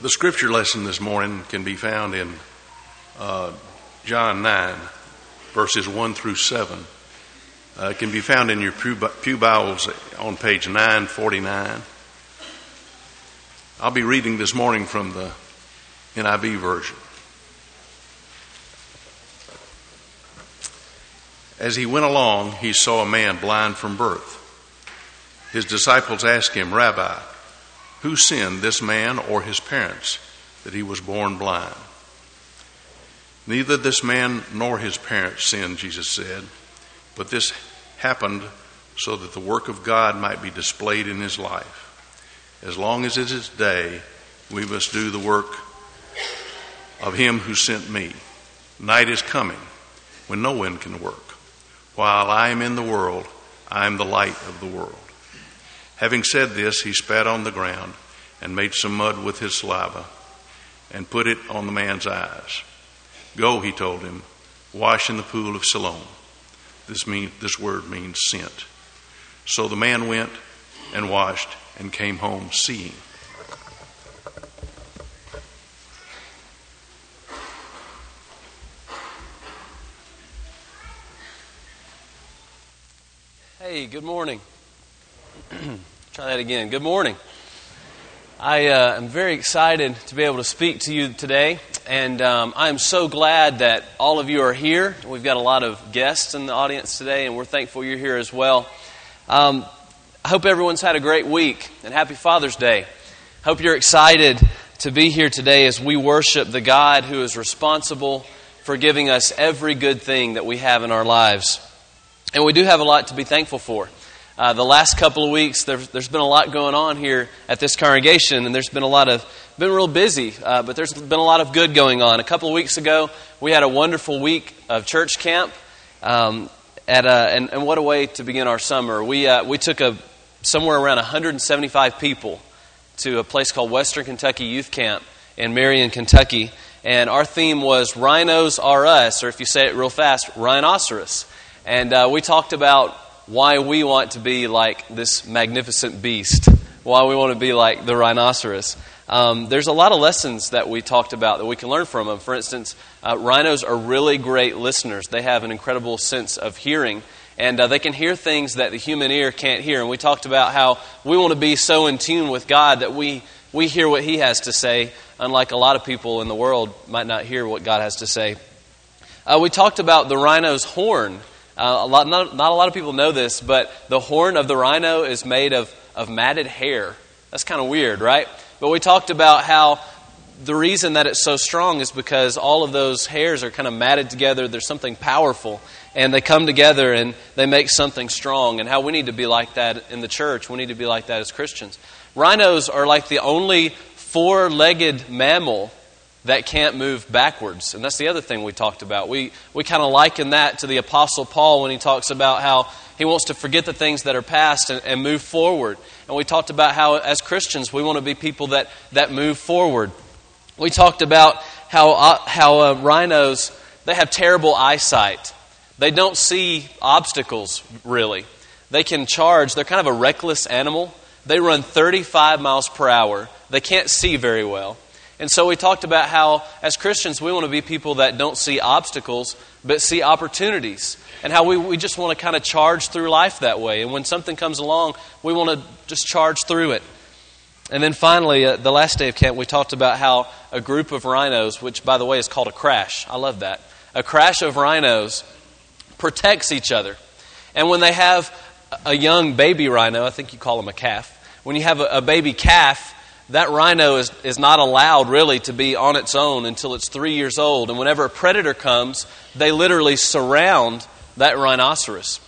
The scripture lesson this morning can be found in uh, John 9, verses 1 through 7. Uh, it can be found in your Pew, Bibles on page 949. I'll be reading this morning from the NIV version. As he went along, he saw a man blind from birth. His disciples asked him, Rabbi, who sinned, this man or his parents, that he was born blind? Neither this man nor his parents sinned, Jesus said, but this happened so that the work of God might be displayed in his life. As long as it is day, we must do the work of him who sent me. Night is coming when no one can work. While I am in the world, I am the light of the world. Having said this, he spat on the ground and made some mud with his saliva and put it on the man's eyes. Go, he told him, wash in the pool of Siloam. This, mean, this word means sent. So the man went and washed and came home seeing. Hey, good morning. Try that again. Good morning. I uh, am very excited to be able to speak to you today, and um, I'm so glad that all of you are here. We've got a lot of guests in the audience today, and we're thankful you're here as well. Um, I hope everyone's had a great week, and happy Father's Day. Hope you're excited to be here today as we worship the God who is responsible for giving us every good thing that we have in our lives. And we do have a lot to be thankful for. Uh, the last couple of weeks, there, has been a lot going on here at this congregation, and there's been a lot of, been real busy, uh, but there's been a lot of good going on. A couple of weeks ago, we had a wonderful week of church camp, um, at a, and, and, what a way to begin our summer. We, uh, we took a, somewhere around 175 people to a place called Western Kentucky Youth Camp in Marion, Kentucky, and our theme was Rhinos Are Us, or if you say it real fast, Rhinoceros. And uh, we talked about why we want to be like this magnificent beast, why we want to be like the rhinoceros. Um, there's a lot of lessons that we talked about that we can learn from them. For instance, uh, rhinos are really great listeners. They have an incredible sense of hearing, and uh, they can hear things that the human ear can't hear. And we talked about how we want to be so in tune with God that we, we hear what He has to say, unlike a lot of people in the world might not hear what God has to say. Uh, we talked about the rhino's horn uh, a lot, not, not, a lot of people know this, but the horn of the rhino is made of, of matted hair. That's kind of weird, right? But we talked about how the reason that it's so strong is because all of those hairs are kind of matted together. There's something powerful, and they come together and they make something strong, and how we need to be like that in the church. We need to be like that as Christians. Rhinos are like the only four legged mammal that can't move backwards. And that's the other thing we talked about. We, we kind of liken that to the Apostle Paul when he talks about how he wants to forget the things that are past and, and move forward. And we talked about how, as Christians, we want to be people that, that move forward. We talked about how, uh, how uh, rhinos, they have terrible eyesight. They don't see obstacles, really. They can charge, they're kind of a reckless animal. They run 35 miles per hour. They can't see very well. And so we talked about how, as Christians, we want to be people that don't see obstacles, but see opportunities. And how we, we just want to kind of charge through life that way. And when something comes along, we want to just charge through it. And then finally, uh, the last day of camp, we talked about how a group of rhinos, which by the way is called a crash, I love that. A crash of rhinos protects each other. And when they have a young baby rhino, I think you call them a calf, when you have a, a baby calf, that rhino is, is not allowed really to be on its own until it's three years old. And whenever a predator comes, they literally surround that rhinoceros.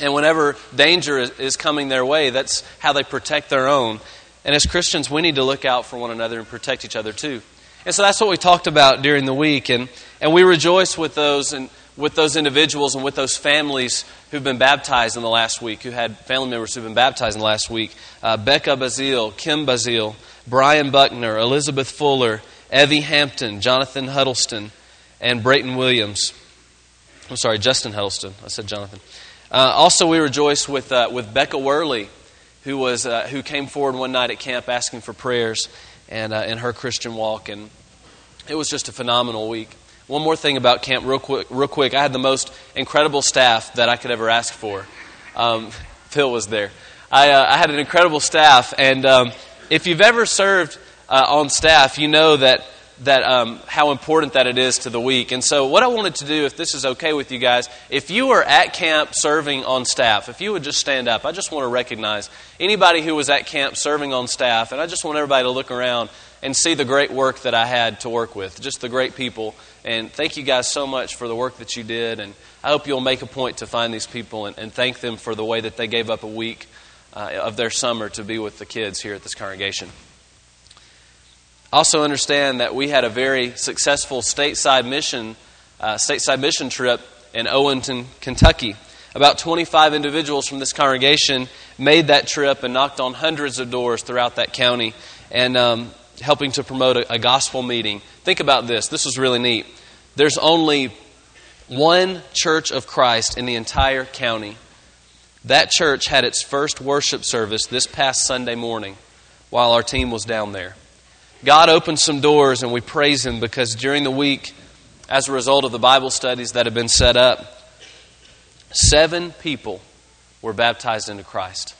And whenever danger is, is coming their way, that's how they protect their own. And as Christians, we need to look out for one another and protect each other too. And so that's what we talked about during the week. And, and we rejoice with those and with those individuals and with those families who've been baptized in the last week, who had family members who've been baptized in the last week uh, Becca Bazile, Kim Bazile, Brian Buckner, Elizabeth Fuller, Evie Hampton, Jonathan Huddleston, and Brayton Williams. I'm sorry, Justin Huddleston. I said Jonathan. Uh, also, we rejoice with, uh, with Becca Worley, who, was, uh, who came forward one night at camp asking for prayers. and uh, in her Christian walk. And it was just a phenomenal week. One more thing about camp, real quick. Real quick, I had the most incredible staff that I could ever ask for. Um, Phil was there. I, uh, I, had an incredible staff, and um, if you've ever served uh, on staff, you know that that um, how important that it is to the week. And so, what I wanted to do, if this is okay with you guys, if you are at camp serving on staff, if you would just stand up, I just want to recognize anybody who was at camp serving on staff, and I just want everybody to look around and see the great work that I had to work with, just the great people. And thank you guys so much for the work that you did. And I hope you'll make a point to find these people and, and thank them for the way that they gave up a week uh, of their summer to be with the kids here at this congregation. Also, understand that we had a very successful stateside mission, uh, stateside mission trip in Owenton, Kentucky. About 25 individuals from this congregation made that trip and knocked on hundreds of doors throughout that county and um, helping to promote a, a gospel meeting. Think about this. This was really neat. There's only one church of Christ in the entire county. That church had its first worship service this past Sunday morning while our team was down there. God opened some doors, and we praise Him because during the week, as a result of the Bible studies that have been set up, seven people were baptized into Christ.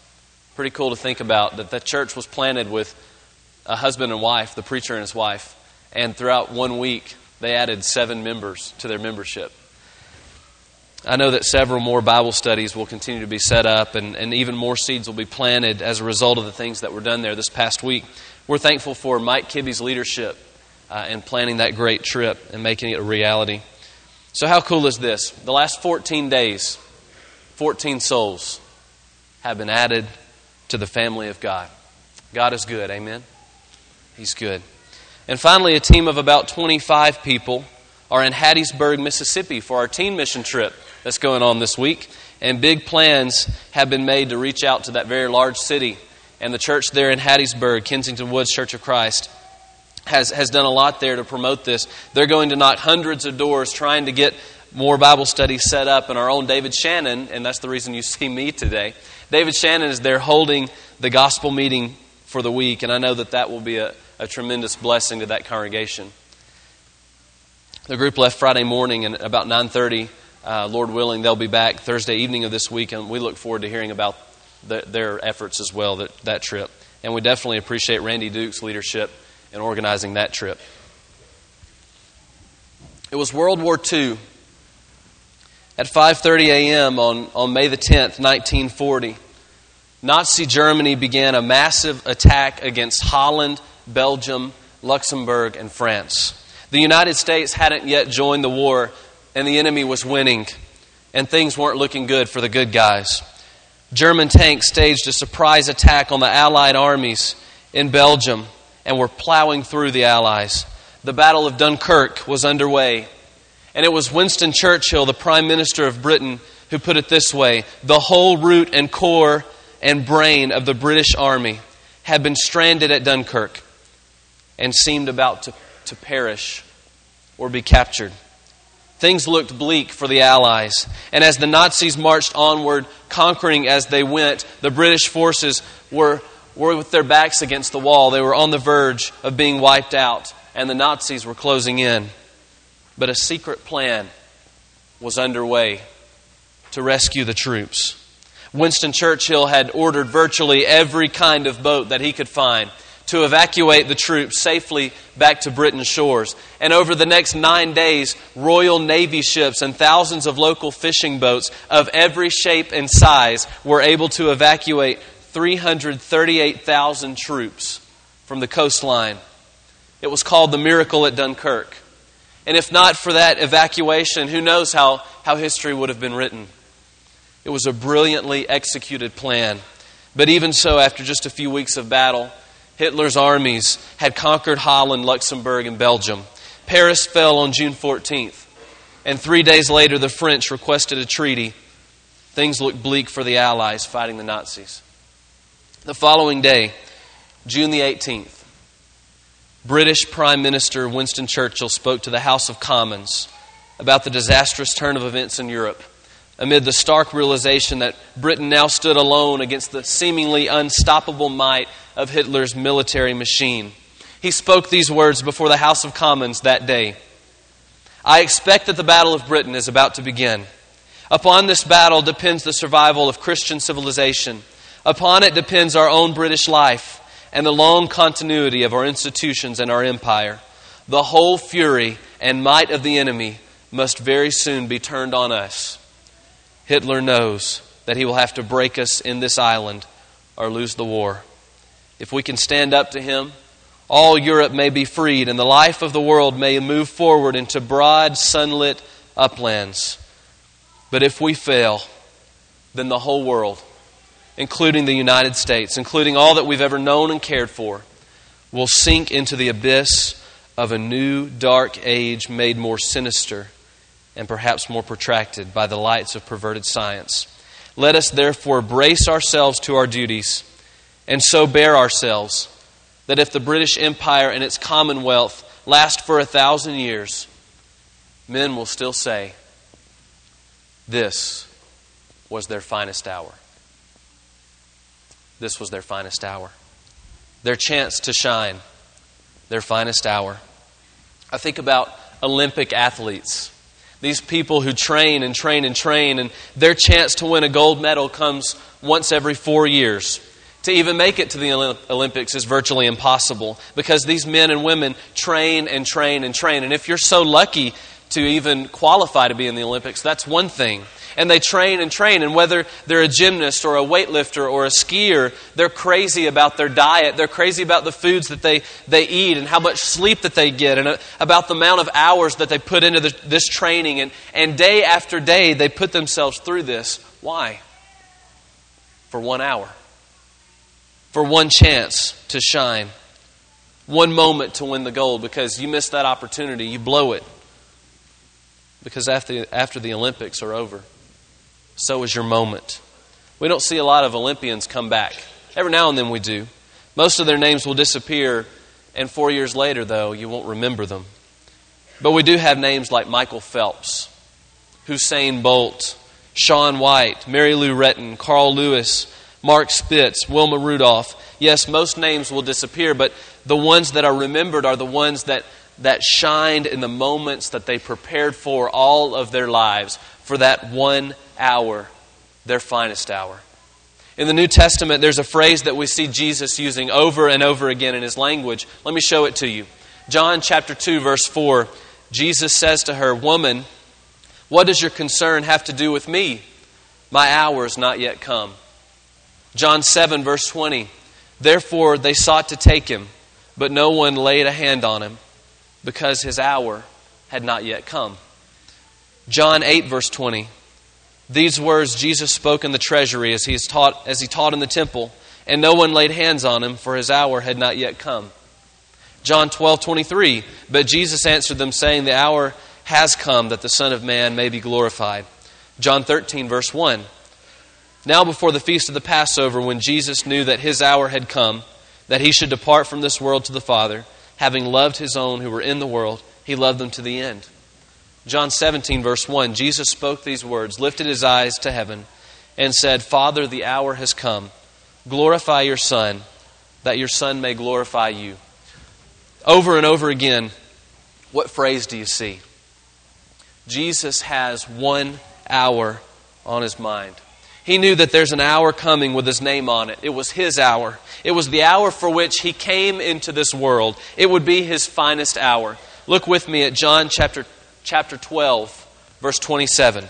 Pretty cool to think about that the church was planted with a husband and wife, the preacher and his wife, and throughout one week, they added seven members to their membership. I know that several more Bible studies will continue to be set up, and, and even more seeds will be planted as a result of the things that were done there this past week. We're thankful for Mike Kibbe's leadership uh, in planning that great trip and making it a reality. So, how cool is this? The last 14 days, 14 souls have been added to the family of God. God is good, amen? He's good. And finally, a team of about 25 people are in Hattiesburg, Mississippi for our teen mission trip that's going on this week. And big plans have been made to reach out to that very large city and the church there in Hattiesburg, Kensington Woods Church of Christ, has, has done a lot there to promote this. They're going to knock hundreds of doors trying to get more Bible studies set up. And our own David Shannon, and that's the reason you see me today, David Shannon is there holding the gospel meeting for the week. And I know that that will be a, a tremendous blessing to that congregation. The group left Friday morning, and about 9:30, uh, Lord willing, they'll be back Thursday evening of this week, and we look forward to hearing about the, their efforts as well, that, that trip. And we definitely appreciate Randy Duke's leadership in organizing that trip. It was World War II. At 5:30 a.m. on, on May the 10th, 1940, Nazi Germany began a massive attack against Holland, Belgium, Luxembourg, and France. The United States hadn't yet joined the war, and the enemy was winning, and things weren't looking good for the good guys. German tanks staged a surprise attack on the Allied armies in Belgium and were plowing through the Allies. The Battle of Dunkirk was underway. And it was Winston Churchill, the Prime Minister of Britain, who put it this way The whole root and core and brain of the British Army had been stranded at Dunkirk and seemed about to, to perish or be captured. Things looked bleak for the Allies. And as the Nazis marched onward, conquering as they went, the British forces were, were with their backs against the wall. They were on the verge of being wiped out, and the Nazis were closing in. But a secret plan was underway to rescue the troops. Winston Churchill had ordered virtually every kind of boat that he could find to evacuate the troops safely back to Britain's shores. And over the next nine days, Royal Navy ships and thousands of local fishing boats of every shape and size were able to evacuate 338,000 troops from the coastline. It was called the Miracle at Dunkirk. And if not for that evacuation, who knows how, how history would have been written? It was a brilliantly executed plan. But even so, after just a few weeks of battle, Hitler's armies had conquered Holland, Luxembourg, and Belgium. Paris fell on June 14th. And three days later, the French requested a treaty. Things looked bleak for the Allies fighting the Nazis. The following day, June the 18th, British Prime Minister Winston Churchill spoke to the House of Commons about the disastrous turn of events in Europe amid the stark realization that Britain now stood alone against the seemingly unstoppable might of Hitler's military machine. He spoke these words before the House of Commons that day. I expect that the Battle of Britain is about to begin. Upon this battle depends the survival of Christian civilization. Upon it depends our own British life and the long continuity of our institutions and our empire. The whole fury and might of the enemy must very soon be turned on us. Hitler knows that he will have to break us in this island or lose the war. If we can stand up to him, all Europe may be freed and the life of the world may move forward into broad, sunlit uplands. But if we fail, then the whole world, including the United States, including all that we've ever known and cared for, will sink into the abyss of a new dark age made more sinister and perhaps more protracted by the lights of perverted science. Let us therefore brace ourselves to our duties and so bear ourselves that if the British Empire and its Commonwealth last for a thousand years, men will still say, This was their finest hour. This was their finest hour. Their chance to shine, their finest hour. I think about Olympic athletes. These people who train and train and train, and their chance to win a gold medal comes once every four years. To even make it to the Olympics is virtually impossible because these men and women train and train and train. And if you're so lucky to even qualify to be in the Olympics, that's one thing and they train and train. And whether they're a gymnast or a weightlifter or a skier, they're crazy about their diet. They're crazy about the foods that they, they eat and how much sleep that they get and uh, about the amount of hours that they put into the, this training. And, and day after day, they put themselves through this. Why? For one hour, for one chance to shine, one moment to win the gold because you miss that opportunity, you blow it. Because after, after the Olympics are over, so is your moment. We don't see a lot of Olympians come back. Every now and then we do. Most of their names will disappear, and four years later, though, you won't remember them. But we do have names like Michael Phelps, Usain Bolt, Shaun White, Mary Lou Retton, Carl Lewis, Mark Spitz, Wilma Rudolph. Yes, most names will disappear, but the ones that are remembered are the ones that, that shined in the moments that they prepared for all of their lives for that one hour, their finest hour. In the New Testament, there's a phrase that we see Jesus using over and over again in his language. Let me show it to you. John chapter 2, verse 4, Jesus says to her, Woman, what does your concern have to do with me? My hour is not yet come. John 7, verse 20, Therefore they sought to take him, but no one laid a hand on him, because his hour had not yet come. John 8, verse 20, these words Jesus spoke in the treasury as he, taught, as he taught in the temple, and no one laid hands on him, for his hour had not yet come. John 12, 23. But Jesus answered them, saying, The hour has come that the Son of Man may be glorified. John 13, verse 1. Now, before the feast of the Passover, when Jesus knew that his hour had come, that he should depart from this world to the Father, having loved his own who were in the world, he loved them to the end. John 17, verse 1, Jesus spoke these words, lifted his eyes to heaven, and said, Father, the hour has come. Glorify your Son, that your Son may glorify you. Over and over again, what phrase do you see? Jesus has one hour on his mind. He knew that there's an hour coming with his name on it. It was his hour. It was the hour for which he came into this world. It would be his finest hour. Look with me at John chapter chapter 12, verse 27.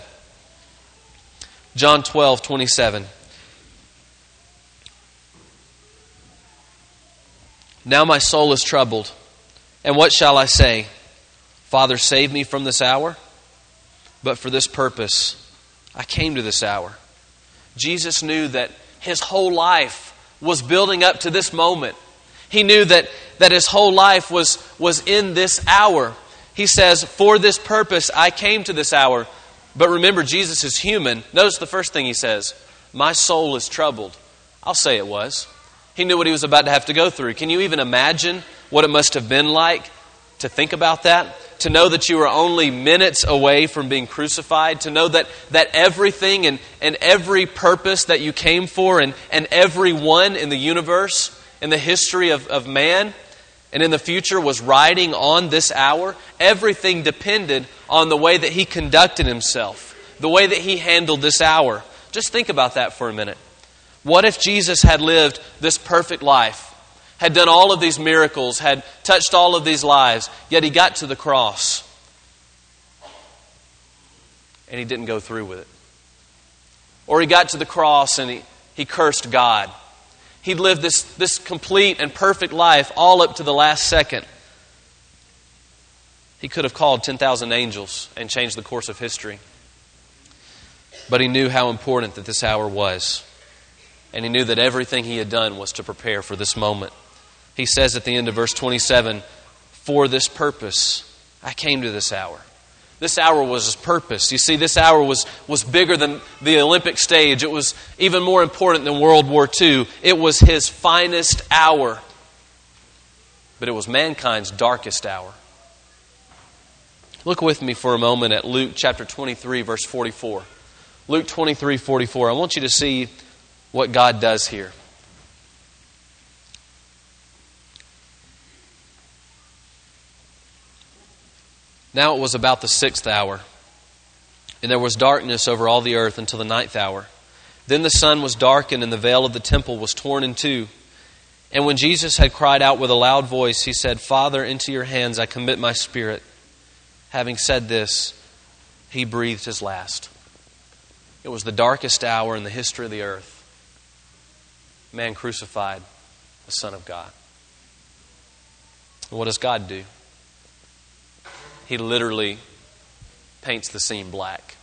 John 12, 27. Now my soul is troubled. And what shall I say? Father, save me from this hour? But for this purpose, I came to this hour. Jesus knew that his whole life was building up to this moment. He knew that, that his whole life was, was in this hour. He says, For this purpose I came to this hour. But remember, Jesus is human. Notice the first thing he says My soul is troubled. I'll say it was. He knew what he was about to have to go through. Can you even imagine what it must have been like to think about that? To know that you were only minutes away from being crucified, to know that, that everything and, and every purpose that you came for and, and every one in the universe, in the history of, of man, and in the future was riding on this hour, everything depended on the way that he conducted himself, the way that he handled this hour. Just think about that for a minute. What if Jesus had lived this perfect life, had done all of these miracles, had touched all of these lives, yet he got to the cross and he didn't go through with it? Or he got to the cross and he, he cursed God. He lived this, this complete and perfect life all up to the last second. He could have called 10,000 angels and changed the course of history. But he knew how important that this hour was. And he knew that everything he had done was to prepare for this moment. He says at the end of verse 27 For this purpose I came to this hour. This hour was his purpose. You see, this hour was, was bigger than the Olympic stage. It was even more important than World War II. It was his finest hour. But it was mankind's darkest hour. Look with me for a moment at Luke chapter 23, verse 44. Luke 23, 44. I want you to see what God does here. Now it was about the sixth hour, and there was darkness over all the earth until the ninth hour. Then the sun was darkened, and the veil of the temple was torn in two. And when Jesus had cried out with a loud voice, he said, Father, into your hands I commit my spirit. Having said this, he breathed his last. It was the darkest hour in the history of the earth. Man crucified the Son of God. What does God do? He literally paints the scene black.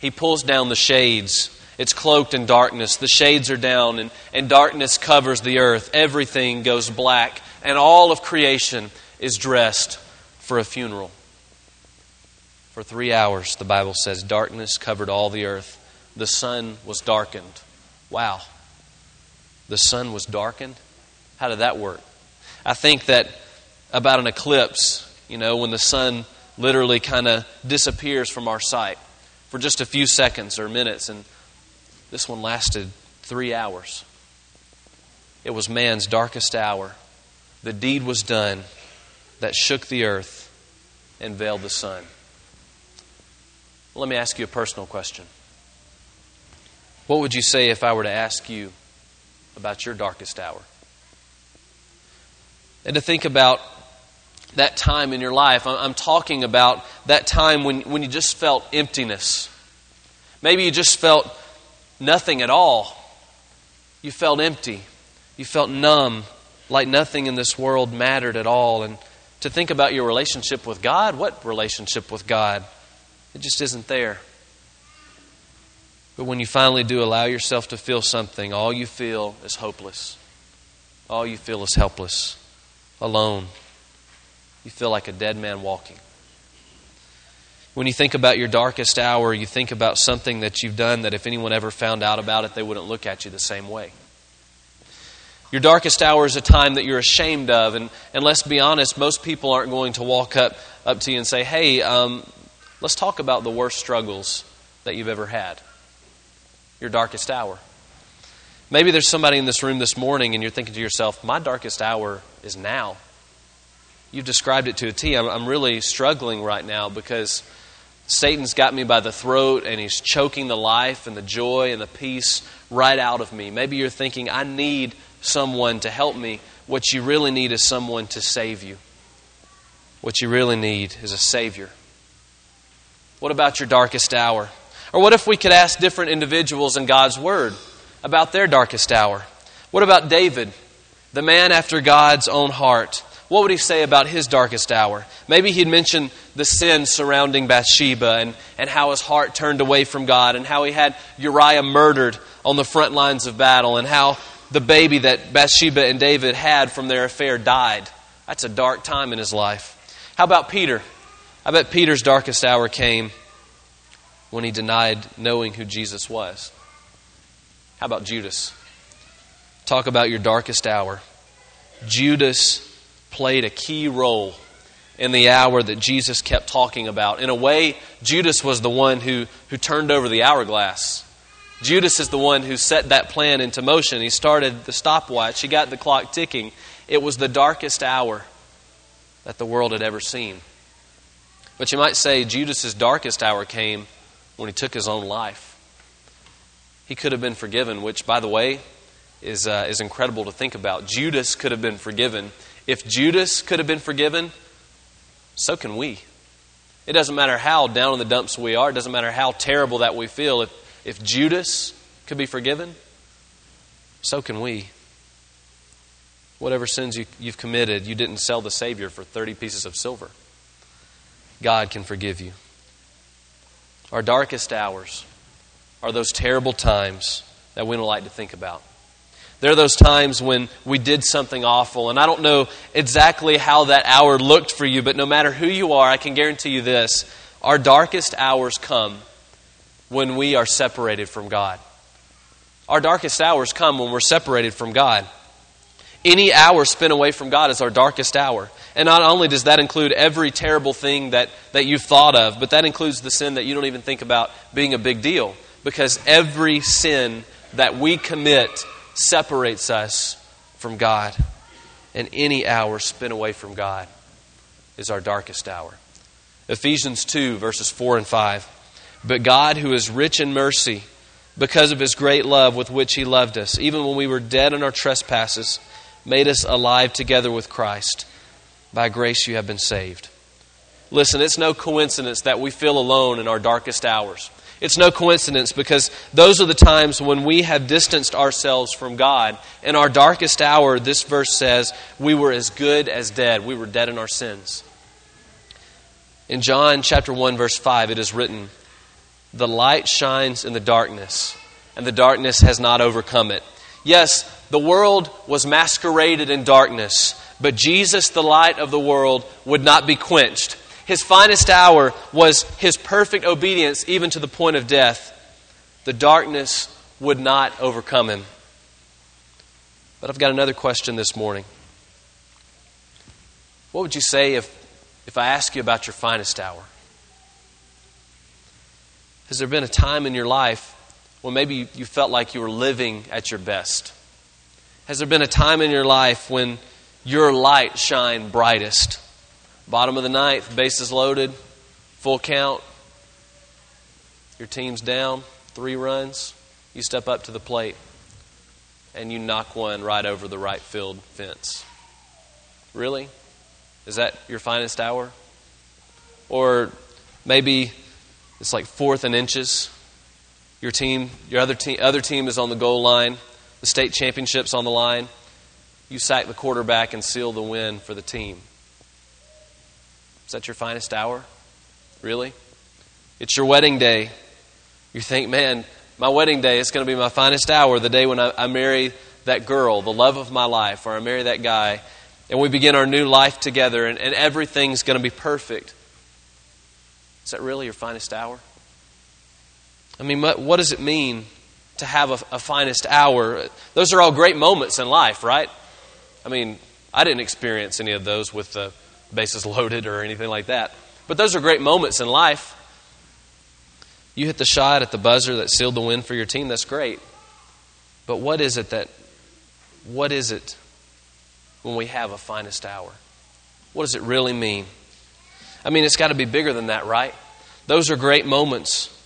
He pulls down the shades. It's cloaked in darkness. The shades are down, and, and darkness covers the earth. Everything goes black, and all of creation is dressed for a funeral. For three hours, the Bible says, darkness covered all the earth. The sun was darkened. Wow. The sun was darkened? How did that work? I think that about an eclipse, you know, when the sun literally kind of disappears from our sight for just a few seconds or minutes. And this one lasted three hours. It was man's darkest hour. The deed was done that shook the earth and veiled the sun. Let me ask you a personal question. What would you say if I were to ask you about your darkest hour? And to think about that time in your life. I'm talking about that time when, when you just felt emptiness. Maybe you just felt nothing at all. You felt empty. You felt numb, like nothing in this world mattered at all. And to think about your relationship with God, what relationship with God? It just isn't there. But when you finally do allow yourself to feel something, all you feel is hopeless. All you feel is helpless, alone you feel like a dead man walking. When you think about your darkest hour, you think about something that you've done that if anyone ever found out about it, they wouldn't look at you the same way. Your darkest hour is a time that you're ashamed of, and, and let's be honest, most people aren't going to walk up, up to you and say, Hey, um, let's talk about the worst struggles that you've ever had. Your darkest hour. Maybe there's somebody in this room this morning and you're thinking to yourself, My darkest hour is now. You've described it to a T. I'm, I'm really struggling right now because Satan's got me by the throat and he's choking the life and the joy and the peace right out of me. Maybe you're thinking, I need someone to help me. What you really need is someone to save you. What you really need is a Savior. What about your darkest hour? Or what if we could ask different individuals in God's Word about their darkest hour? What about David, the man after God's own heart? What would he say about his darkest hour? Maybe he'd mention the sin surrounding Bathsheba and, and how his heart turned away from God and how he had Uriah murdered on the front lines of battle and how the baby that Bathsheba and David had from their affair died. That's a dark time in his life. How about Peter? I bet Peter's darkest hour came when he denied knowing who Jesus was. How about Judas? Talk about your darkest hour. Judas played a key role in the hour that Jesus kept talking about. In a way, Judas was the one who, who turned over the hourglass. Judas is the one who set that plan into motion. He started the stopwatch, he got the clock ticking. It was the darkest hour that the world had ever seen. But you might say Judas's darkest hour came when he took his own life. He could have been forgiven, which, by the way, is, uh, is incredible to think about. Judas could have been forgiven. If Judas could have been forgiven, so can we. It doesn't matter how down in the dumps we are, it doesn't matter how terrible that we feel. If, if Judas could be forgiven, so can we. Whatever sins you, you've committed, you didn't sell the Savior for 30 pieces of silver. God can forgive you. Our darkest hours are those terrible times that we don't like to think about. There are those times when we did something awful, and I don't know exactly how that hour looked for you, but no matter who you are, I can guarantee you this our darkest hours come when we are separated from God. Our darkest hours come when we're separated from God. Any hour spent away from God is our darkest hour. And not only does that include every terrible thing that, that you've thought of, but that includes the sin that you don't even think about being a big deal. Because every sin that we commit separates us from God. And any hour spent away from God is our darkest hour. Ephesians 2, verses 4 and 5. But God, who is rich in mercy, because of his great love with which he loved us, even when we were dead in our trespasses, made us alive together with Christ. By grace you have been saved. Listen, it's no coincidence that we feel alone in our darkest hours. It's no coincidence because those are the times when we have distanced ourselves from God. In our darkest hour, this verse says, we were as good as dead. We were dead in our sins. In John chapter 1 verse 5 it is written, "The light shines in the darkness, and the darkness has not overcome it." Yes, the world was masqueraded in darkness, but Jesus, the light of the world, would not be quenched. His finest hour was his perfect obedience, even to the point of death. The darkness would not overcome him. But I've got another question this morning. What would you say if, if I ask you about your finest hour? Has there been a time in your life when maybe you felt like you were living at your best? Has there been a time in your life when your light shined brightest? Bottom of the ninth, bases loaded, full count. Your team's down, three runs. You step up to the plate and you knock one right over the right field fence. Really? Is that your finest hour? Or maybe it's like fourth and inches. Your team, your other team, other team is on the goal line. The state championship's on the line. You sack the quarterback and seal the win for the team. Is that your finest hour? Really? It's your wedding day. You think, man, my wedding day is going to be my finest hour, the day when I, I marry that girl, the love of my life, or I marry that guy, and we begin our new life together, and, and everything's going to be perfect. Is that really your finest hour? I mean, what, what does it mean to have a, a finest hour? Those are all great moments in life, right? I mean, I didn't experience any of those with the bases loaded or anything like that. But those are great moments in life. You hit the shot at the buzzer that sealed the win for your team, that's great. But what is it that, what is it when we have a finest hour? What does it really mean? I mean, it's got to be bigger than that, right? Those are great moments,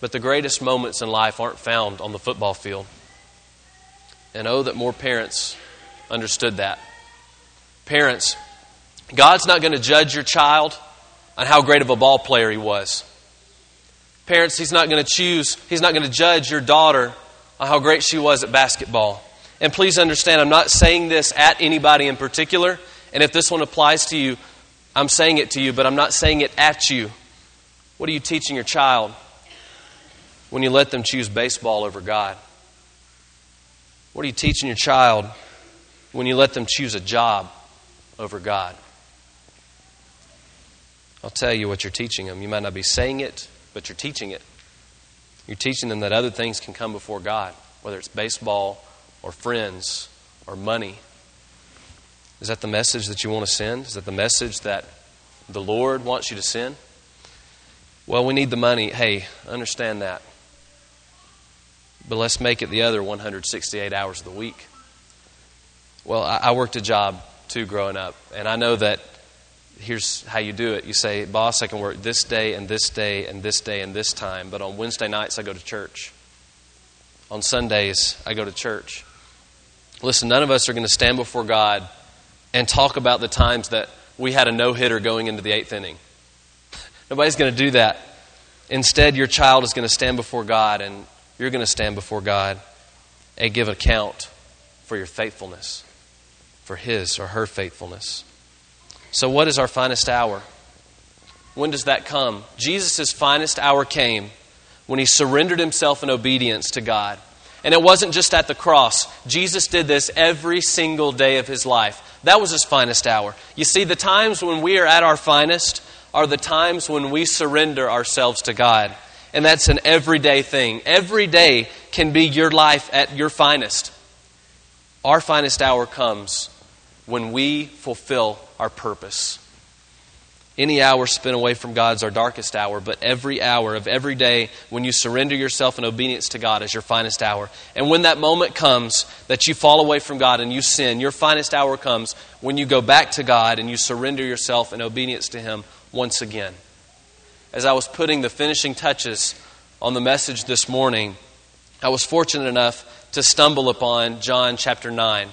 but the greatest moments in life aren't found on the football field. And oh, that more parents understood that. Parents, God's not going to judge your child on how great of a ball player he was. Parents, He's not going to choose, He's not going to judge your daughter on how great she was at basketball. And please understand, I'm not saying this at anybody in particular. And if this one applies to you, I'm saying it to you, but I'm not saying it at you. What are you teaching your child when you let them choose baseball over God? What are you teaching your child when you let them choose a job over God? I'll tell you what you're teaching them. You might not be saying it, but you're teaching it. You're teaching them that other things can come before God, whether it's baseball or friends or money. Is that the message that you want to send? Is that the message that the Lord wants you to send? Well, we need the money. Hey, understand that. But let's make it the other 168 hours of the week. Well, I, worked a job too growing up, and I know that here's how you do it. You say, Boss, I can work this day and this day and this day and this time, but on Wednesday nights I go to church. On Sundays I go to church. Listen, none of us are going to stand before God and talk about the times that we had a no hitter going into the eighth inning. Nobody's going to do that. Instead, your child is going to stand before God and you're going to stand before God and give account for your faithfulness, for his or her faithfulness. So, what is our finest hour? When does that come? Jesus' finest hour came when he surrendered himself in obedience to God. And it wasn't just at the cross. Jesus did this every single day of his life. That was his finest hour. You see, the times when we are at our finest are the times when we surrender ourselves to God. And that's an everyday thing. Every day can be your life at your finest. Our finest hour comes when we fulfill our purpose. Any hour spent away from God is our darkest hour, but every hour of every day when you surrender yourself in obedience to God is your finest hour. And when that moment comes that you fall away from God and you sin, your finest hour comes when you go back to God and you surrender yourself in obedience to Him once again. As I was putting the finishing touches on the message this morning, I was fortunate enough to stumble upon John chapter 9,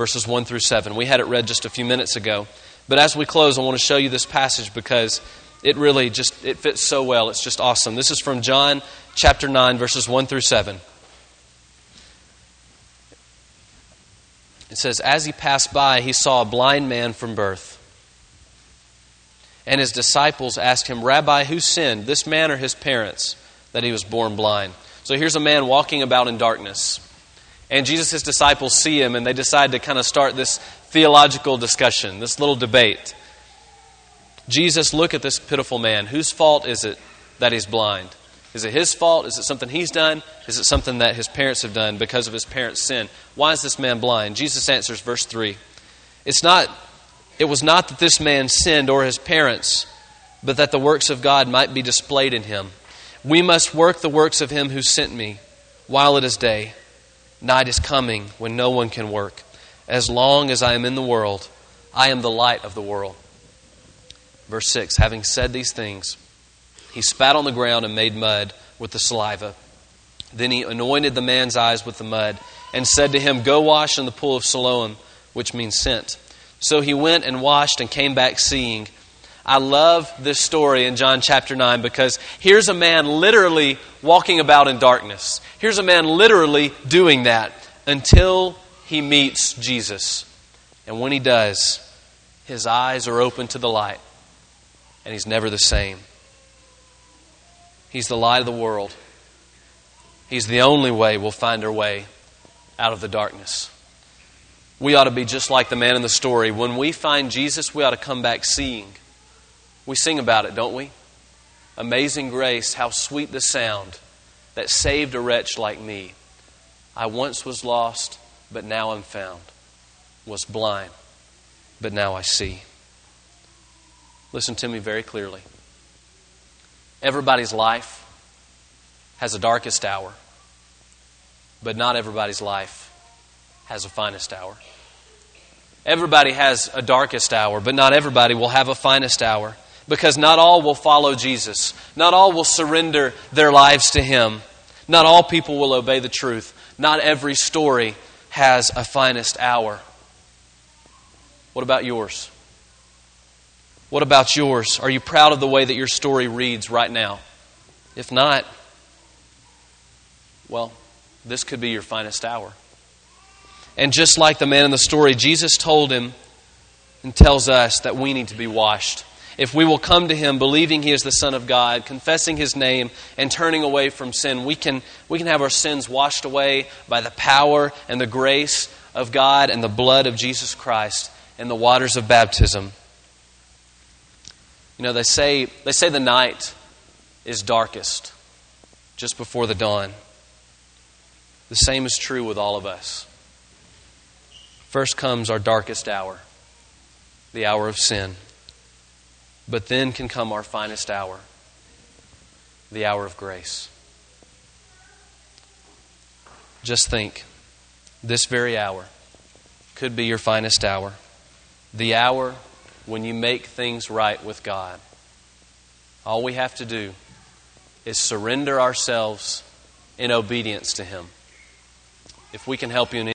verses 1 through 7. We had it read just a few minutes ago. But as we close, I want to show you this passage because it really just it fits so well. It's just awesome. This is from John chapter 9 verses 1 through 7. It says as he passed by he saw a blind man from birth. And his disciples asked him, "Rabbi, who sinned, this man or his parents, that he was born blind?" So here's a man walking about in darkness. And Jesus' disciples see him and they decide to kind of start this theological discussion, this little debate. Jesus, look at this pitiful man. Whose fault is it that he's blind? Is it his fault? Is it something he's done? Is it something that his parents have done because of his parents' sin? Why is this man blind? Jesus answers, verse 3. It's not, it was not that this man sinned or his parents, but that the works of God might be displayed in him. We must work the works of him who sent me while it is day. Night is coming when no one can work. As long as I am in the world, I am the light of the world. Verse 6 Having said these things, he spat on the ground and made mud with the saliva. Then he anointed the man's eyes with the mud and said to him, Go wash in the pool of Siloam, which means sent. So he went and washed and came back seeing. I love this story in John chapter 9 because here's a man literally walking about in darkness. Here's a man literally doing that until he meets Jesus. And when he does, his eyes are open to the light, and he's never the same. He's the light of the world. He's the only way we'll find our way out of the darkness. We ought to be just like the man in the story. When we find Jesus, we ought to come back seeing. We sing about it, don't we? Amazing grace, how sweet the sound that saved a wretch like me. I once was lost, but now I'm found. Was blind, but now I see. Listen to me very clearly. Everybody's life has a darkest hour, but not everybody's life has a finest hour. Everybody has a darkest hour, but not everybody will have a finest hour because not all will follow Jesus. Not all will surrender their lives to Him. Not all people will obey the truth. Not every story has a finest hour. What about yours? What about yours? Are you proud of the way that your story reads right now? If not, well, this could be your finest hour. And just like the man in the story, Jesus told him and tells us that we need to be washed if we will come to Him believing He is the Son of God, confessing His name, and turning away from sin, we can, we can have our sins washed away by the power and the grace of God and the blood of Jesus Christ and the waters of baptism. You know, they say, they say the night is darkest just before the dawn. The same is true with all of us. First comes our darkest hour, the hour of sin. But then can come our finest hour, the hour of grace. Just think this very hour could be your finest hour. The hour when you make things right with God. All we have to do is surrender ourselves in obedience to Him. If we can help you in